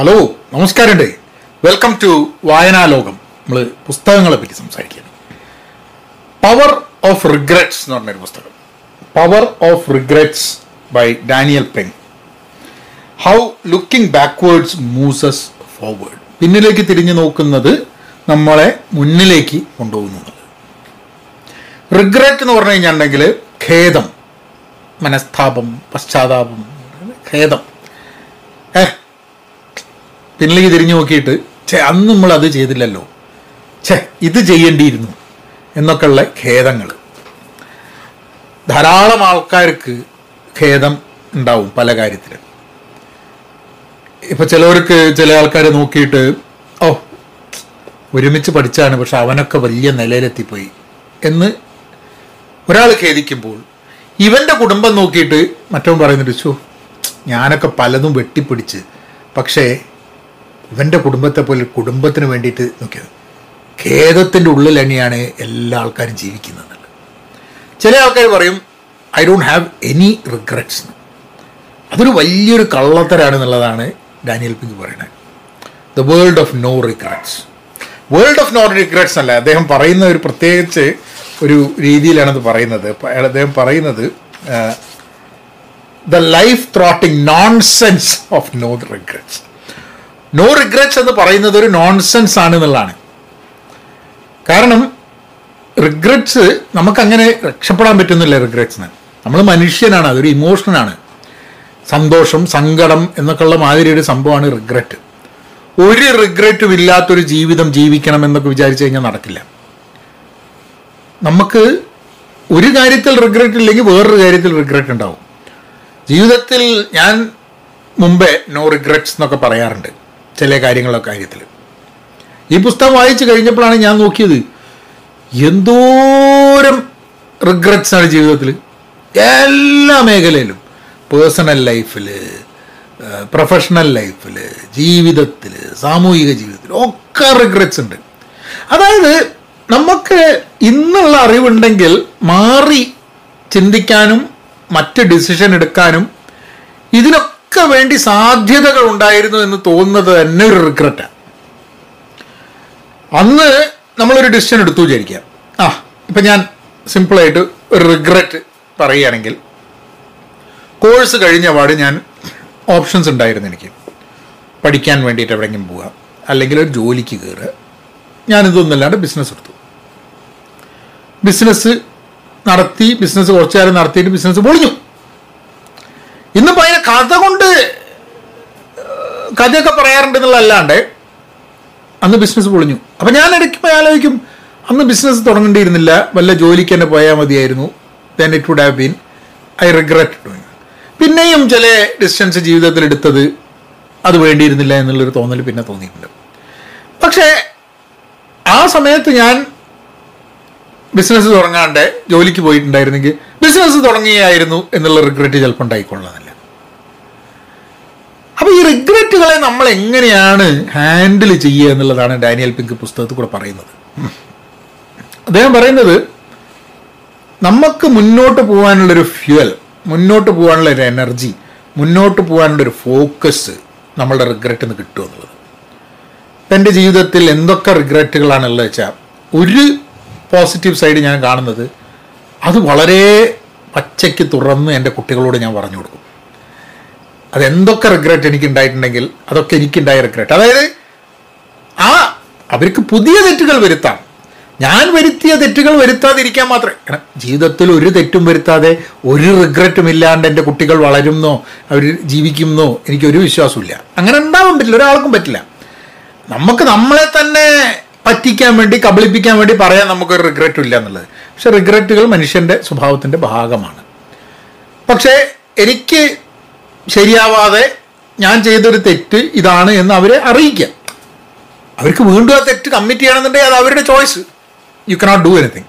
Hello നമസ്കാരമുണ്ട്. Welcome to Vayanalokam. നമ്മൾ പുസ്തകങ്ങളെ പറ്റി സംസാരിക്കുകയാണ്. പവർ ഓഫ് റിഗ്രറ്റ്സ് എന്ന് പറഞ്ഞൊരു പുസ്തകം. Power of regrets by Daniel Pink how looking backwards moves forward പിന്നിലേക്ക് തിരിഞ്ഞു നോക്കുന്നത് നമ്മളെ മുന്നിലേക്ക് കൊണ്ടുപോകുന്നത് റിഗ്രറ്റ് എന്ന് പറഞ്ഞു കഴിഞ്ഞിട്ടുണ്ടെങ്കിൽ ഖേദം മനസ്താപം പശ്ചാത്താപം ഖേദം. പിന്നിലേക്ക് തിരിഞ്ഞു നോക്കിയിട്ട് ഛേ അന്ന് നമ്മൾ അത് ചെയ്തില്ലല്ലോ. ഛേ ഇത് ചെയ്യേണ്ടിയിരുന്നു എന്നൊക്കെയുള്ള ഖേദങ്ങൾ. ധാരാളം ആൾക്കാർക്ക് ഖേദം ഉണ്ടാവും പല കാര്യത്തിലും. ഇപ്പം ചിലവർക്ക് ചില ആൾക്കാരെ നോക്കിയിട്ട് ഓ ഒരുമിച്ച് പഠിച്ചാണ് പക്ഷെ അവനൊക്കെ വലിയ നിലയിലെത്തിപ്പോയി എന്ന് ഒരാൾ ഖേദിക്കുമ്പോൾ ഇവന്റെ കുടുംബം നോക്കിയിട്ട് മറ്റവൻ പറയുന്നുണ്ട് ചോ ഞാനൊക്കെ പലതും വെട്ടിപ്പിടിച്ച് പക്ഷേ ഇവന്റെ കുടുംബത്തെ പോലെ കുടുംബത്തിന് വേണ്ടിയിട്ട് നോക്കിയത്. ഖേദത്തിന്റെ ഉള്ളിൽ തന്നെയാണ് എല്ലാ ആൾക്കാരും ജീവിക്കുന്നത് ചില ആൾക്കാർ പറയും I don't have any regrets അതൊരു വലിയൊരു കള്ളത്തരാണ് എന്നുള്ളതാണ് ഡാനിയൽ പിങ്ക് പറയുന്നത്. The world of no regrets world of no regrets അല്ല അദ്ദേഹം പറയുന്ന ഒരു പ്രത്യേകിച്ച് ഒരു രീതിയിലാണത് പറയുന്നത്. അദ്ദേഹം പറയുന്നത് the life throttling nonsense of no regrets no regrets എന്ന് പറയുന്നത് ഒരു നോൺസെൻസ് ആണ് എന്നുള്ളതാണ്. കാരണം റിഗ്രറ്റ്സ് നമുക്കങ്ങനെ രക്ഷപ്പെടാൻ പറ്റുന്നില്ല റിഗ്രറ്റ്സിന് നമ്മൾ മനുഷ്യനാണ് അതൊരു ഇമോഷനാണ് സന്തോഷം സങ്കടം എന്നൊക്കെയുള്ള മാതിരി ഒരു സംഭവമാണ് റിഗ്രറ്റ് ഒരു റിഗ്രറ്റും ഇല്ലാത്തൊരു ജീവിതം ജീവിക്കണം എന്നൊക്കെ വിചാരിച്ചു കഴിഞ്ഞാൽ നടക്കില്ല. നമുക്ക് ഒരു കാര്യത്തിൽ റിഗ്രറ്റ് ഇല്ലെങ്കിൽ വേറൊരു കാര്യത്തിൽ റിഗ്രറ്റ് ഉണ്ടാവും. ജീവിതത്തിൽ ഞാൻ മുമ്പേ നോ റിഗ്രറ്റ്സ് എന്നൊക്കെ പറയാറുണ്ട്. ചില കാര്യങ്ങളൊക്കെ കാര്യത്തിൽ ഈ പുസ്തകം വായിച്ചു കഴിഞ്ഞപ്പോഴാണ് ഞാൻ നോക്കിയത് എന്തോരം റിഗ്രറ്റ്സ് ആണ് ജീവിതത്തിൽ എല്ലാ മേഖലയിലും പേഴ്സണൽ ലൈഫിൽ പ്രൊഫഷണൽ ലൈഫിൽ ജീവിതത്തിൽ സാമൂഹിക ജീവിതത്തിൽ ഒക്കെ റിഗ്രറ്റ്സ് ഉണ്ട്. അതായത് നമുക്ക് ഇന്നുള്ള അറിവുണ്ടെങ്കിൽ മാറി ചിന്തിക്കാനും മറ്റ് ഡിസിഷൻ എടുക്കാനും ഇതിനൊക്കെ വേണ്ടി സാധ്യതകൾ ഉണ്ടായിരുന്നു എന്ന് തോന്നുന്നത് തന്നെ ഒരു റിഗ്രറ്റാണ് അന്ന് നമ്മളൊരു ഡിസിഷൻ എടുത്തു വിചാരിക്കാം ആ ഇപ്പം ഞാൻ സിമ്പിളായിട്ട് ഒരു റിഗ്രറ്റ് പറയുകയാണെങ്കിൽ കോഴ്സ് കഴിഞ്ഞ പാട് ഞാൻ ഓപ്ഷൻസ് ഉണ്ടായിരുന്നു എനിക്ക്. പഠിക്കാൻ വേണ്ടിയിട്ട് എവിടെയെങ്കിലും പോവുക അല്ലെങ്കിൽ ഒരു ജോലിക്ക് കയറുക. ഞാനിതൊന്നുമല്ലാണ്ട് ബിസിനസ് എടുത്തു. ബിസിനസ് നടത്തി ബിസിനസ് കുറച്ചു നേരം നടത്തിയിട്ട് ബിസിനസ് പൊളിഞ്ഞു. കഥ കൊണ്ട് കഥയൊക്കെ പറയാറുണ്ട് എന്നുള്ളതല്ലാണ്ട് അന്ന് ബിസിനസ് പൊളിഞ്ഞു. അപ്പം ഞാൻ ഇടയ്ക്ക് ആലോചിക്കും അന്ന് ബിസിനസ് തുടങ്ങേണ്ടിയിരുന്നില്ല വല്ല ജോലിക്ക് തന്നെ പോയാൽ മതിയായിരുന്നു. Then it would have been I regret doing പിന്നെയും ചില ഡിസ്റ്റൻസ് ജീവിതത്തിൽ എടുത്തത് അത് വേണ്ടിയിരുന്നില്ല എന്നുള്ളൊരു തോന്നൽ പിന്നെ തോന്നിയിട്ടുണ്ട്. പക്ഷേ ആ സമയത്ത് ഞാൻ ബിസിനസ് തുടങ്ങാണ്ട് ജോലിക്ക് പോയിട്ടുണ്ടായിരുന്നെങ്കിൽ ബിസിനസ് തുടങ്ങിയായിരുന്നു എന്നുള്ള റിഗ്രറ്റ് ചിലപ്പോൾ അപ്പോൾ ഈ റിഗ്രറ്റുകളെ നമ്മൾ എങ്ങനെയാണ് ഹാൻഡിൽ ചെയ്യുക എന്നുള്ളതാണ് ഡാനിയൽ പിങ്ക് പുസ്തകത്തിൽ കൂടെ പറയുന്നത്. അദ്ദേഹം പറയുന്നത് നമുക്ക് മുന്നോട്ട് പോകാനുള്ളൊരു ഫ്യുവൽ മുന്നോട്ട് പോകാനുള്ള ഒരു എനർജി മുന്നോട്ട് പോകാനുള്ളൊരു ഫോക്കസ് നമ്മളുടെ റിഗ്രറ്റിൽ നിന്ന് കിട്ടും എന്നുള്ളത്. എന്റെ ജീവിതത്തിൽ എന്തൊക്കെ റിഗ്രറ്റുകളാണുള്ളത് വെച്ചാൽ ഒരു പോസിറ്റീവ് സൈഡ് ഞാൻ കാണുന്നത് അത് വളരെ പച്ചയ്ക്ക് തുറന്ന് എന്റെ കുട്ടികളോട് ഞാൻ പറഞ്ഞു കൊടുക്കും. അതെന്തൊക്കെ റിഗ്രറ്റ് എനിക്ക് ഉണ്ടായിട്ടുണ്ടെങ്കിൽ അതൊക്കെ എനിക്കുണ്ടായ റിഗ്രറ്റ് അതായത് ആ അവർക്ക് പുതിയ തെറ്റുകൾ വരുത്താം. ഞാൻ വരുത്തിയ തെറ്റുകൾ വരുത്താതിരിക്കാൻ മാത്രമേ കാരണം ജീവിതത്തിൽ ഒരു തെറ്റും വരുത്താതെ ഒരു റിഗ്രറ്റും ഇല്ലാണ്ട് എന്റെ കുട്ടികൾ വളരുന്നോ അവർ ജീവിക്കുന്നോ എനിക്കൊരു വിശ്വാസമില്ല അങ്ങനെ ഉണ്ടാവാൻ പറ്റില്ല ഒരാൾക്കും പറ്റില്ല. നമുക്ക് നമ്മളെ തന്നെ പറ്റിക്കാൻ വേണ്ടി കബളിപ്പിക്കാൻ വേണ്ടി പറയാൻ നമുക്കൊരു റിഗ്രറ്റും ഇല്ല എന്നുള്ളത്. പക്ഷെ റിഗ്രറ്റുകൾ മനുഷ്യന്റെ സ്വഭാവത്തിന്റെ ഭാഗമാണ്. പക്ഷേ എനിക്ക് ശരിയാവാതെ ഞാൻ ചെയ്തൊരു തെറ്റ് ഇതാണ് എന്ന് അവരെ അറിയിക്കാം അവർക്ക് വീണ്ടും ആ തെറ്റ് കമ്മിറ്റ് ചെയ്യണമെന്നുണ്ടെങ്കിൽ അത് അവരുടെ choice you cannot do anything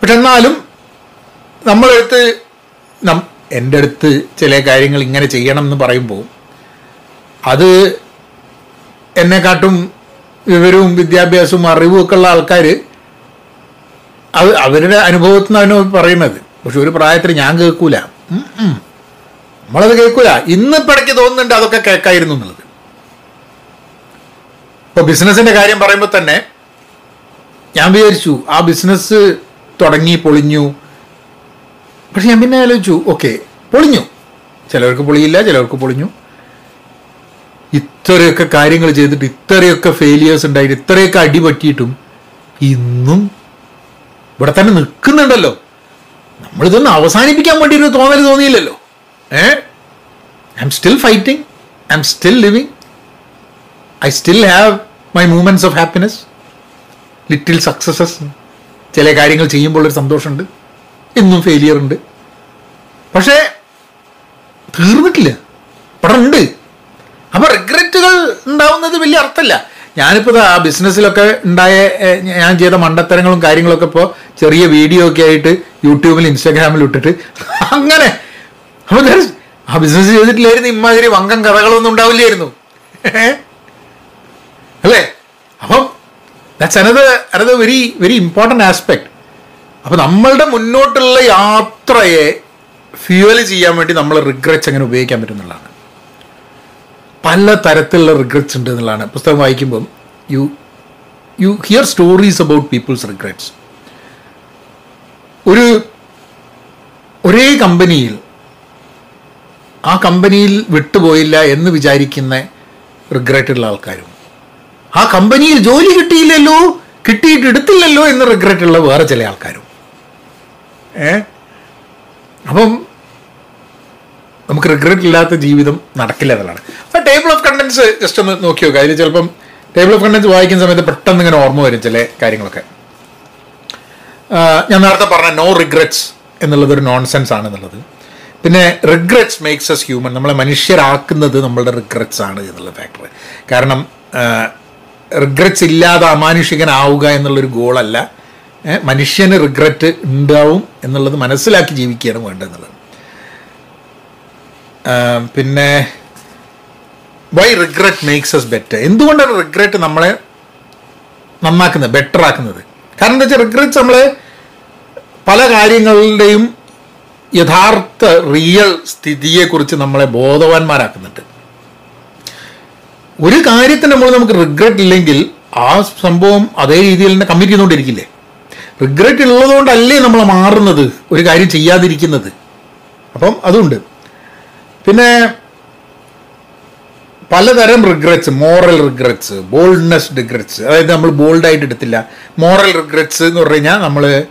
പക്ഷെ എന്നാലും നമ്മളെടുത്ത് നം എന്റെ അടുത്ത് ചില കാര്യങ്ങൾ ഇങ്ങനെ ചെയ്യണം എന്ന് പറയുമ്പോൾ അത് എന്നെക്കാട്ടും വിവരവും വിദ്യാഭ്യാസവും അറിവും ഒക്കെ ഉള്ള ആൾക്കാർ അത് അവരുടെ അനുഭവത്തിൽ നിന്നാണ് പറയുന്നത് പക്ഷെ ഒരു പ്രായത്തിൽ ഞാൻ കേൾക്കൂല. നമ്മളത് കേൾക്കൂല. ഇന്ന് ഇപ്പം ഇടയ്ക്ക് തോന്നുന്നുണ്ട് അതൊക്കെ കേൾക്കായിരുന്നു എന്നുള്ളത്. ഇപ്പോൾ ബിസിനസ്സിന്റെ കാര്യം പറയുമ്പോൾ തന്നെ ഞാൻ വിചാരിച്ചു ആ ബിസിനസ് തുടങ്ങി പൊളിഞ്ഞു. പക്ഷെ ഞാൻ പിന്നെ ആലോചിച്ചു ഓക്കെ പൊളിഞ്ഞു. ചിലവർക്ക് പൊളിയില്ല ചിലവർക്ക് പൊളിഞ്ഞു. ഇത്രയൊക്കെ കാര്യങ്ങൾ ചെയ്തിട്ട് ഇത്രയൊക്കെ ഫെയിലിയേഴ്സ് ഉണ്ടായിട്ട് ഇത്രയൊക്കെ അടി പറ്റിയിട്ടും ഇന്നും ഇവിടെ തന്നെ നിൽക്കുന്നുണ്ടല്ലോ. നമ്മളിതൊന്ന് അവസാനിപ്പിക്കാൻ വേണ്ടി ഒരു തോന്നൽ തോന്നിയില്ലല്ലോ. ഏ? I am still fighting I am still living I still have my moments of happiness little successes ചില കാര്യങ്ങൾ ചെയ്യുമ്പോൾ ഒരു സന്തോഷമുണ്ട്. എന്നും ഫെയിലിയർ ഉണ്ട്. പക്ഷേ തീർന്നിട്ടില്ല. ഇവിടെ ഉണ്ട്. അപ്പോൾ റിഗ്രറ്റുകൾ ഉണ്ടാവുന്നത് വലിയ അർത്ഥമല്ല ഞാനിപ്പോൾ ആ ബിസിനസ്സിലൊക്കെ ഉണ്ടായ ഞാൻ ചെയ്ത മണ്ടത്തരങ്ങളും കാര്യങ്ങളൊക്കെ ഇപ്പോൾ ചെറിയ വീഡിയോ ഒക്കെ ആയിട്ട് യൂട്യൂബിൽ ഇൻസ്റ്റാഗ്രാമിൽ ഇട്ടിട്ട് അങ്ങനെ ബിസിനസ് ചെയ്തിട്ടില്ലായിരുന്നു ഇമാതിരി വങ്കം കഥകളൊന്നും ഉണ്ടാവില്ലായിരുന്നു. അല്ലേ? അപ്പം that's another another very very important aspect അപ്പം നമ്മളുടെ മുന്നോട്ടുള്ള യാത്രയെ ഫ്യൂവൽ ചെയ്യാൻ വേണ്ടി നമ്മൾ റിഗ്രറ്റ്സ് അങ്ങനെ ഉപയോഗിക്കാൻ പറ്റുന്നതാണ് പല തരത്തിലുള്ള റിഗ്രറ്റ്സ് ഉണ്ട് എന്നുള്ളതാണ്. പുസ്തകം വായിക്കുമ്പം you you hear stories about peoples regrets ഒരു ഒരേ കമ്പനിയിൽ ആ കമ്പനിയിൽ വിട്ടുപോയില്ല എന്ന് വിചാരിക്കുന്ന റിഗ്രറ്റ് ഉള്ള ആൾക്കാരും. ആ കമ്പനിയിൽ ജോലി കിട്ടിയില്ലല്ലോ കിട്ടിയിട്ട് എടുത്തില്ലല്ലോ എന്ന് റിഗ്രറ്റ് ഉള്ള വേറെ ചില ആൾക്കാരും. ഏ? അപ്പം നമുക്ക് റിഗ്രറ്റ് ഇല്ലാത്ത ജീവിതം നടക്കില്ല എന്നുള്ളതാണ്. അപ്പം ടേബിൾ ഓഫ് കണ്ടൻസ് ജസ്റ്റ് ഒന്ന് നോക്കി നോക്കുക അതിൽ ചിലപ്പം ടേബിൾ ഓഫ് കണ്ടൻസ് വായിക്കുന്ന സമയത്ത് പെട്ടെന്ന് ഇങ്ങനെ ഓർമ്മ വരും ചില കാര്യങ്ങളൊക്കെ. ഞാൻ നേരത്തെ പറഞ്ഞ നോ റിഗ്രറ്റ്സ് എന്നുള്ളത് ഒരു നോൺസെൻസ് ആണെന്നുള്ളത്. പിന്നെ റിഗ്രറ്റ്സ് മേക്സ് എസ് ഹ്യൂമൻ നമ്മളെ മനുഷ്യരാക്കുന്നത് നമ്മളുടെ റിഗ്രറ്റ്സ് ആണ് എന്നുള്ള ഫാക്ടർ കാരണം റിഗ്രറ്റ്സ് ഇല്ലാതെ അമാനുഷികനാവുക എന്നുള്ളൊരു ഗോളല്ല മനുഷ്യന് റിഗ്രറ്റ് ഉണ്ടാവും എന്നുള്ളത് മനസ്സിലാക്കി ജീവിക്കുകയാണ് വേണ്ടതെന്നുള്ളത്. പിന്നെ why regret makes us better എന്തുകൊണ്ടാണ് റിഗ്രറ്റ് നമ്മളെ നന്നാക്കുന്നത് ബെറ്റർ ആക്കുന്നത്? കാരണം എന്താ വെച്ചാൽ റിഗ്രറ്റ്സ് നമ്മളെ പല കാര്യങ്ങളുടെയും യഥാർത്ഥ റിയൽ സ്ഥിതിയെക്കുറിച്ച് നമ്മളെ ബോധവാന്മാരാക്കുന്നുണ്ട്. ഒരു കാര്യത്തിന് നമ്മൾ നമുക്ക് റിഗ്രറ്റ് ഇല്ലെങ്കിൽ ആ സംഭവം അതേ രീതിയിൽ തന്നെ കമ്മിറ്റ് ചെയ്തുകൊണ്ടിരിക്കില്ലേ? റിഗ്രറ്റ് ഉള്ളതുകൊണ്ടല്ലേ നമ്മൾ മാറുന്നത് ഒരു കാര്യം ചെയ്യാതിരിക്കുന്നത്? അപ്പം അതുണ്ട്. പിന്നെ പലതരം regrets moral regrets boldness regrets അതായത് നമ്മൾ ബോൾഡായിട്ട് എടുത്തില്ല. മോറൽ റിഗ്രറ്റ്സ് എന്ന് പറഞ്ഞു കഴിഞ്ഞാൽ നമ്മൾ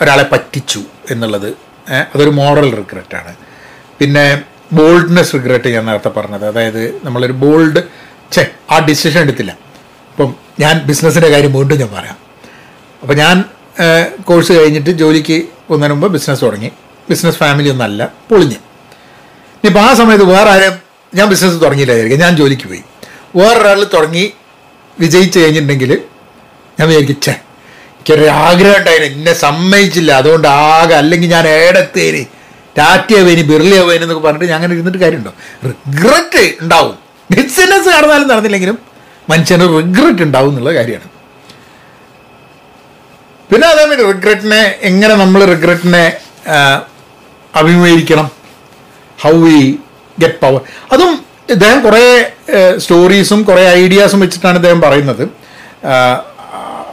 ഒരാളെ പറ്റിച്ചു എന്നുള്ളത്. അതൊരു മോറൽ റിഗ്രറ്റാണ്. പിന്നെ ബോൾഡ്നെസ് റിഗ്രറ്റ് ഞാൻ നേരത്തെ പറഞ്ഞത്. അതായത് നമ്മളൊരു ബോൾഡ് ചെ ആ ഡിസിഷൻ എടുത്തില്ല. ഇപ്പം ഞാൻ ബിസിനസ്സിന്റെ കാര്യം വീണ്ടും ഞാൻ പറയാം. അപ്പോൾ ഞാൻ കോഴ്സ് കഴിഞ്ഞിട്ട് ജോലിക്ക് പോകുന്നതിന് മുമ്പ് ബിസിനസ് തുടങ്ങി. ബിസിനസ് ഫാമിലി ഒന്നല്ല പൊളിഞ്ഞ്. ഇനിയിപ്പോൾ ആ സമയത്ത് വേറെ ആരും ഞാൻ ബിസിനസ് തുടങ്ങിയില്ലായിരിക്കും. ഞാൻ ജോലിക്ക് പോയി. വേറൊരാൾ തുടങ്ങി വിജയിച്ച് കഴിഞ്ഞിട്ടുണ്ടെങ്കിൽ ഞാൻ വിചാരിക്കും ഛേ എനിക്കൊരു ആഗ്രഹം ഉണ്ടായിരുന്നു എന്നെ സമ്മതിച്ചില്ല. അതുകൊണ്ട് ആകെ അല്ലെങ്കിൽ ഞാൻ ഏടത്തേര്. ടാറ്റയാവേനി ബിർലിയാവേനി എന്നൊക്കെ പറഞ്ഞിട്ട് ഞാൻ അങ്ങനെ ഇരുന്നിട്ട് കാര്യമുണ്ടോ? റിഗ്രറ്റ് ഉണ്ടാവും. ബിസിനസ് നടന്നാലും നടന്നില്ലെങ്കിലും മനുഷ്യന് റിഗ്രറ്റ് ഉണ്ടാവും എന്നുള്ള കാര്യമാണ്. പിന്നെ അതേമാതിരി റിഗ്രറ്റിനെ എങ്ങനെ നമ്മൾ റിഗ്രറ്റിനെ അഭിമുഖീകരിക്കണം? ഹൗ വി ഗെറ്റ് പവർ അതും ഇദ്ദേഹം കുറേ സ്റ്റോറീസും കുറേ ഐഡിയാസും വെച്ചിട്ടാണ് ഇദ്ദേഹം പറയുന്നത്.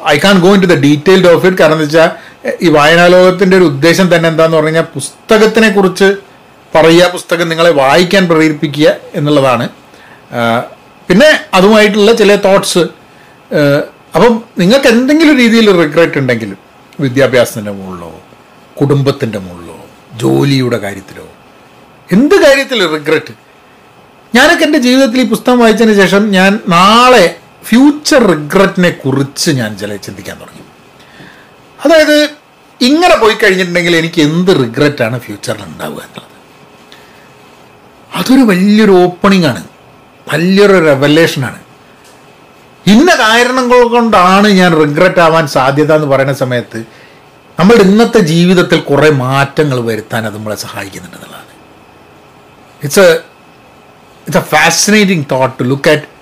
I can't go into the detailed of it കാരണം എന്താ വെച്ചാൽ ഈ വായനാലോകത്തിന്റെ ഒരു ഉദ്ദേശം തന്നെ എന്താന്ന് പറഞ്ഞു കഴിഞ്ഞാൽ പുസ്തകത്തിനെ കുറിച്ച് പറയുക പുസ്തകം നിങ്ങളെ വായിക്കാൻ പ്രേരിപ്പിക്കുക എന്നുള്ളതാണ്. പിന്നെ അതുമായിട്ടുള്ള ചില തോട്ട്സ് അപ്പം നിങ്ങൾക്ക് എന്തെങ്കിലും രീതിയിൽ റിഗ്രറ്റ് ഉണ്ടെങ്കിലും വിദ്യാഭ്യാസത്തിന്റെ മുകളിലോ കുടുംബത്തിന്റെ മുകളിലോ ജോലിയുടെ കാര്യത്തിലോ എന്ത് കാര്യത്തിൽ റിഗ്രറ്റ് ഞാനൊക്കെ എന്റെ ജീവിതത്തിൽ ഈ പുസ്തകം വായിച്ചതിന് ശേഷം ഞാൻ നാളെ ഫ്യൂച്ചർ റിഗ്രറ്റിനെ കുറിച്ച് ഞാൻ ചില ചിന്തിക്കാൻ തുടങ്ങി. അതായത് ഇങ്ങനെ പോയി കഴിഞ്ഞിട്ടുണ്ടെങ്കിൽ എനിക്ക് എന്ത് റിഗ്രറ്റാണ് ഫ്യൂച്ചറിൽ ഉണ്ടാവുക എന്നുള്ളത്. അതൊരു വലിയൊരു ഓപ്പണിംഗ് ആണ്. വലിയൊരു റെവലേഷനാണ് ഇന്ന കാരണങ്ങൾ കൊണ്ടാണ് ഞാൻ റിഗ്രറ്റ് ആവാൻ സാധ്യത എന്ന് പറയുന്ന സമയത്ത് നമ്മൾ ഇന്നത്തെ ജീവിതത്തിൽ കുറേ മാറ്റങ്ങൾ വരുത്താൻ അത് നമ്മളെ സഹായിക്കുന്നുണ്ട് എന്നുള്ളതാണ്. It's a it's a fascinating thought to look at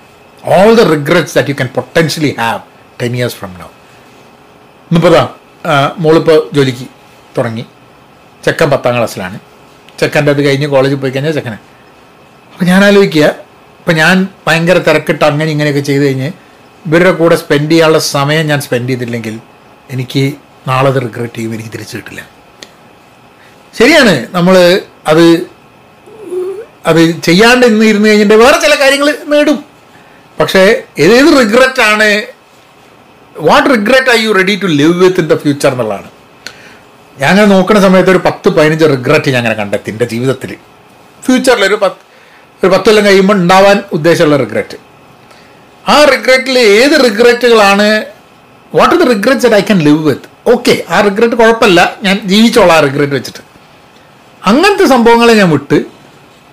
all the regrets that you can potentially have ten years from now ആ, മോളിപ്പോൾ ജോലിക്ക് തുടങ്ങി. ചെക്കൻ പത്താം ക്ലാസ്സിലാണ്. ചെക്കന്റെ അത് കഴിഞ്ഞ് കോളേജിൽ പോയി കഴിഞ്ഞാൽ ചെക്കനെ. അപ്പോൾ ഞാൻ ആലോചിക്കുക ഇപ്പം ഞാൻ ഭയങ്കര തിരക്കിട്ട് അങ്ങനെ ഇങ്ങനെയൊക്കെ ചെയ്ത് കഴിഞ്ഞ് ഇവരുടെ കൂടെ സ്പെൻഡ് ചെയ്യാനുള്ള സമയം ഞാൻ സ്പെൻഡ് ചെയ്തില്ലെങ്കിൽ എനിക്ക് നാളെ അത് റിഗ്രറ്റ് ചെയ്യും എനിക്ക് തിരിച്ചു കിട്ടില്ല. ശരിയാണ് നമ്മൾ അത് അത് ചെയ്യാണ്ട് ഇന്ന് ഇരുന്ന് കഴിഞ്ഞിട്ട് വേറെ ചില കാര്യങ്ങൾ നേടും. പക്ഷേ ഏത് റിഗ്രറ്റ് ആണ്? What regret are you ready to live with in the future എന്നുള്ളതാണ്. ഞാൻ അങ്ങനെ നോക്കുന്ന സമയത്ത് ഒരു പത്ത് പതിനഞ്ച് റിഗ്രറ്റ് ഞാൻ അങ്ങനെ കണ്ടെത്തി എന്റെ ജീവിതത്തിൽ. ഫ്യൂച്ചറിൽ ഒരു പത്ത് ഒരു പത്ത് കൊല്ലം കഴിയുമ്പോൾ ഉണ്ടാവാൻ ഉദ്ദേശമുള്ള റിഗ്രറ്റ് ആ റിഗ്രറ്റിൽ ഏത് റിഗ്രറ്റുകളാണ് what are the regrets that I can live with okay ആ റിഗ്രറ്റ് കുഴപ്പമില്ല. ഞാൻ ജീവിച്ചോളാം ആ റിഗ്രറ്റ് വെച്ചിട്ട്. അങ്ങനത്തെ സംഭവങ്ങളെ ഞാൻ വിട്ട്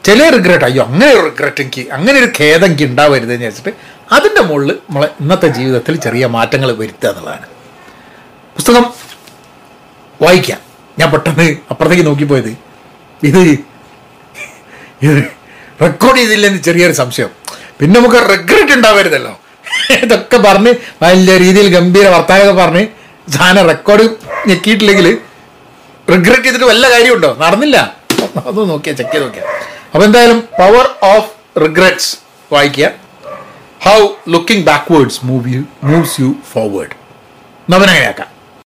ചില റിഗ്രറ്റ് അയ്യോ അങ്ങനെ ഒരു റിഗ്രറ്റ് എനിക്ക് അങ്ങനെ ഒരു ഖേദം എനിക്ക് ഉണ്ടാവരുത് എന്ന് വെച്ചിട്ട് അതിന്റെ മുകളിൽ നമ്മളെ ഇന്നത്തെ ജീവിതത്തിൽ ചെറിയ മാറ്റങ്ങൾ വരുത്തുക എന്നുള്ളതാണ്. പുസ്തകം വായിക്കാം. ഞാൻ പെട്ടെന്ന് അപ്പുറത്തേക്ക് നോക്കിപ്പോയത്. ഇത് ഇത് റെക്കോർഡ് ചെയ്തില്ലെന്ന് ചെറിയൊരു സംശയം. പിന്നെ നമുക്ക് റിഗ്രറ്റ് ഉണ്ടാവരുതല്ലോ. ഇതൊക്കെ പറഞ്ഞ് വലിയ രീതിയിൽ ഗംഭീര വർത്തമാനമൊക്കെ പറഞ്ഞ് സാധനം റെക്കോർഡ് ഞെക്കിയിട്ടില്ലെങ്കിൽ റിഗ്രറ്റ് ചെയ്തിട്ട് വല്ല കാര്യമുണ്ടോ? നടന്നില്ല. അതൊന്ന് നോക്കിയാൽ ചെക്ക് ചെയ്ത് നോക്കിയാ. അപ്പോൾ എന്തായാലും പവർ ഓഫ് റിഗ്രറ്റ്സ് വായിക്കുക. How looking backwards move you moves you forward നവനങ്ങനെയാക്കാം